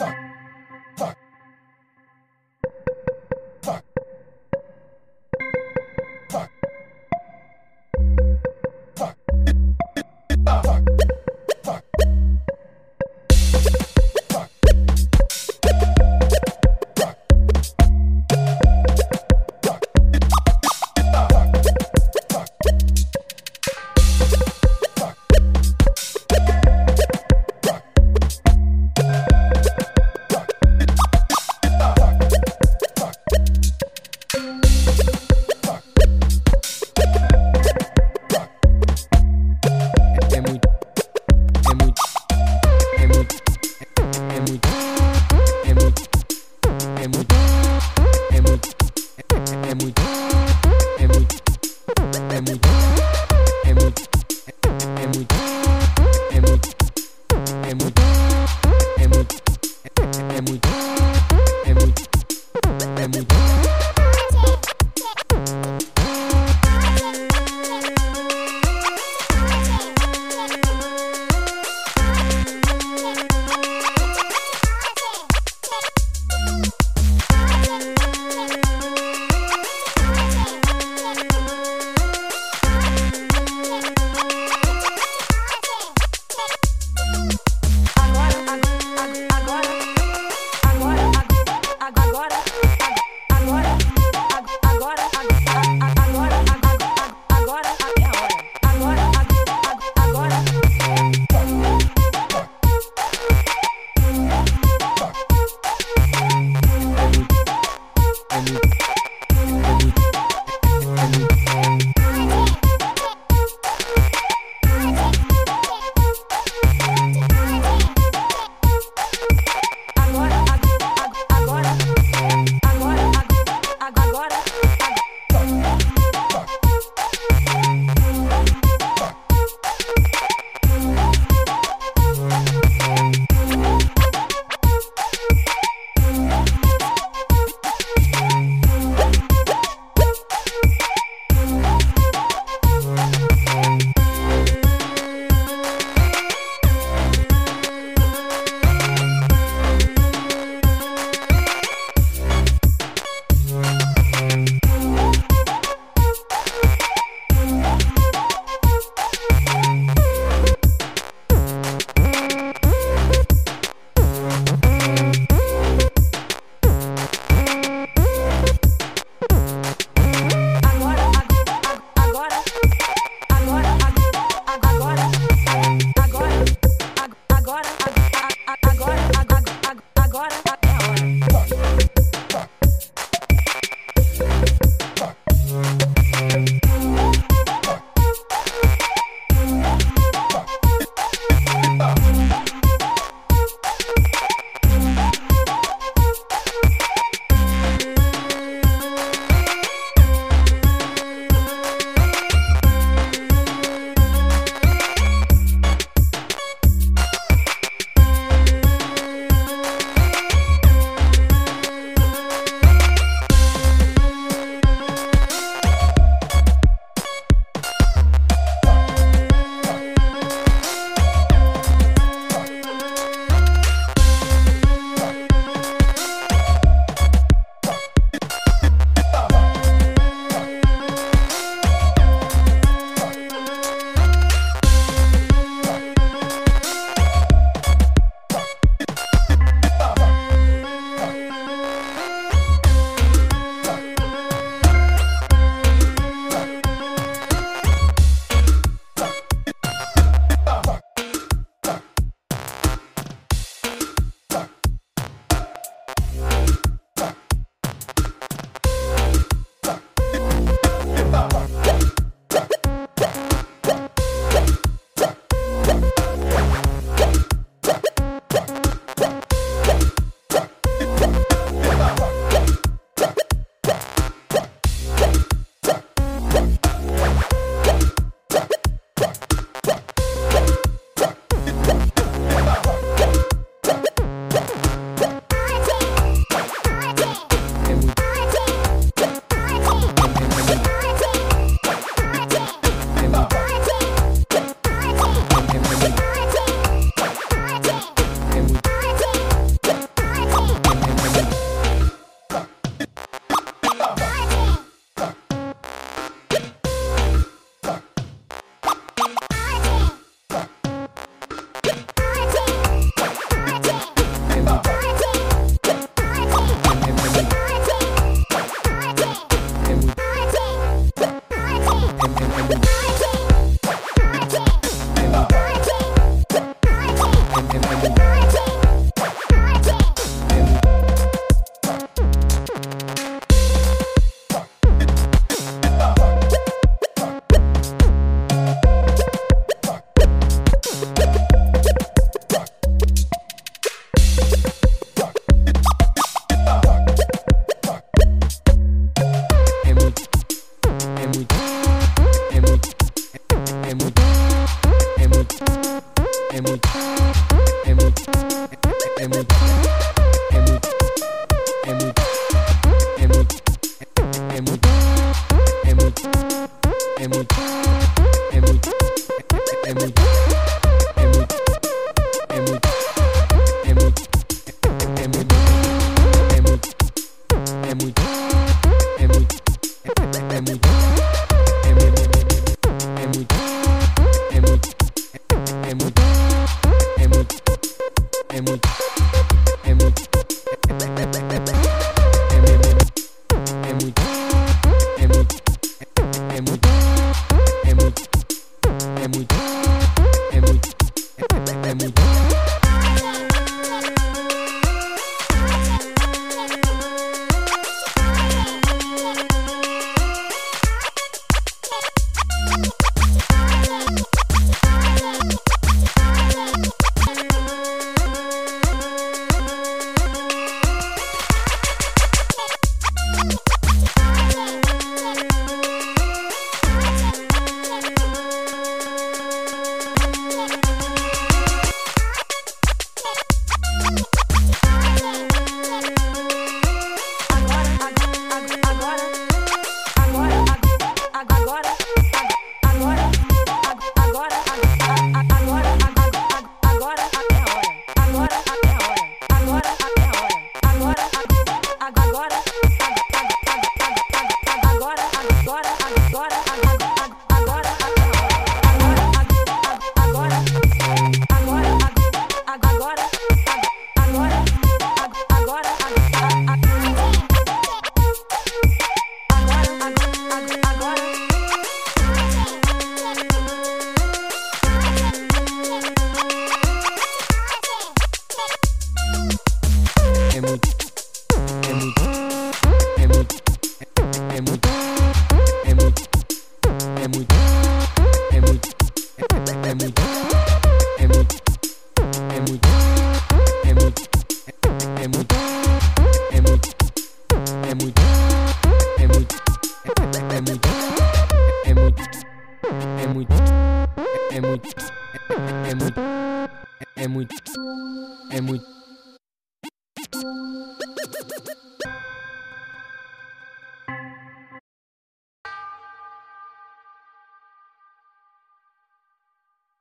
Fuck. es muy es muy, es. and we. é muito, é muito, é muito, é muito.